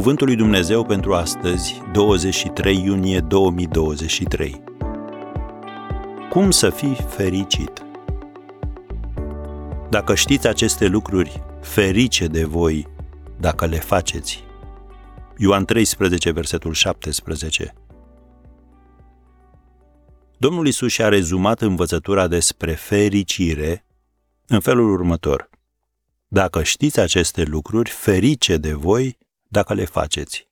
Cuvântul lui Dumnezeu pentru astăzi, 23 iunie 2023. Cum să fii fericit? Dacă știți aceste lucruri, ferice de voi dacă le faceți. Ioan 13, versetul 17. Domnul Isus și-a rezumat învățătura despre fericire în felul următor. Dacă știți aceste lucruri, ferice de voi dacă le faceți.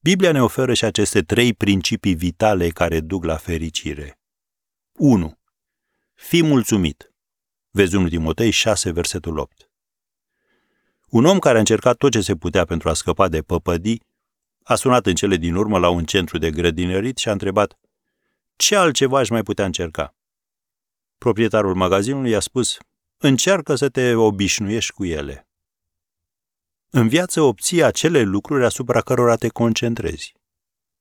Biblia ne oferă și aceste trei principii vitale care duc la fericire. 1. Fii mulțumit. Vezi 1 Timotei 6, versetul 8. Un om care a încercat tot ce se putea pentru a scăpa de păpădii, a sunat în cele din urmă la un centru de grădinărit și a întrebat ce altceva aș mai putea încerca. Proprietarul magazinului i-a spus, încearcă să te obișnuiești cu ele. În viață obții acele lucruri asupra cărora te concentrezi.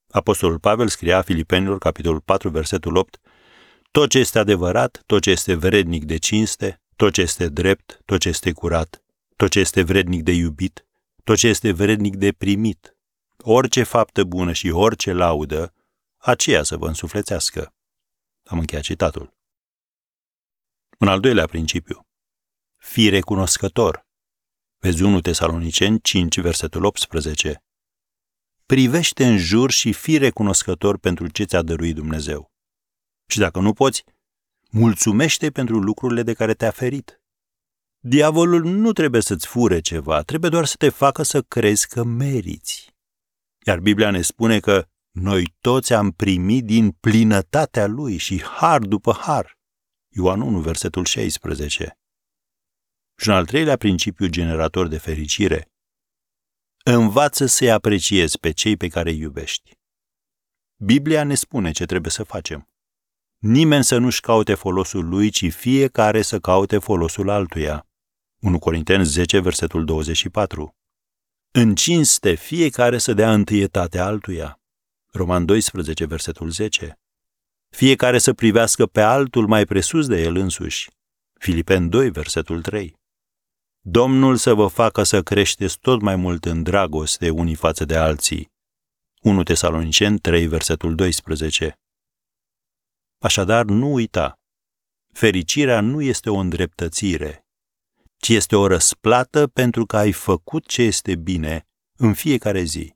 Apostolul Pavel scria Filipenilor, capitolul 4, versetul 8, tot ce este adevărat, tot ce este vrednic de cinste, tot ce este drept, tot ce este curat, tot ce este vrednic de iubit, tot ce este vrednic de primit, orice faptă bună și orice laudă, aceea să vă însuflețească. Am încheiat citatul. Un al doilea principiu. Fii recunoscător. Vezi 1 Tesaloniceni 5, versetul 18. Privește în jur și fii recunoscător pentru ce ți-a dăruit Dumnezeu. Și dacă nu poți, mulțumește pentru lucrurile de care te-a ferit. Diavolul nu trebuie să-ți fure ceva, trebuie doar să te facă să crezi că meriți. Iar Biblia ne spune că noi toți am primit din plinătatea lui și har după har. Ioan 1, versetul 16. Și un al treilea principiu generator de fericire, învață să-i apreciezi pe cei pe care îi iubești. Biblia ne spune ce trebuie să facem. Nimeni să nu-și caute folosul lui, ci fiecare să caute folosul altuia. 1 Corinteni 10, versetul 24. În cinste, fiecare să dea întâietate altuia. Roman 12, versetul 10. Fiecare să privească pe altul mai presus de el însuși. Filipen 2, versetul 3. Domnul să vă facă să creșteți tot mai mult în dragoste unii față de alții. 1 Tesaloniceni 3, versetul 12. Așadar, nu uita. Fericirea nu este o îndreptățire, ci este o răsplată pentru că ai făcut ce este bine în fiecare zi.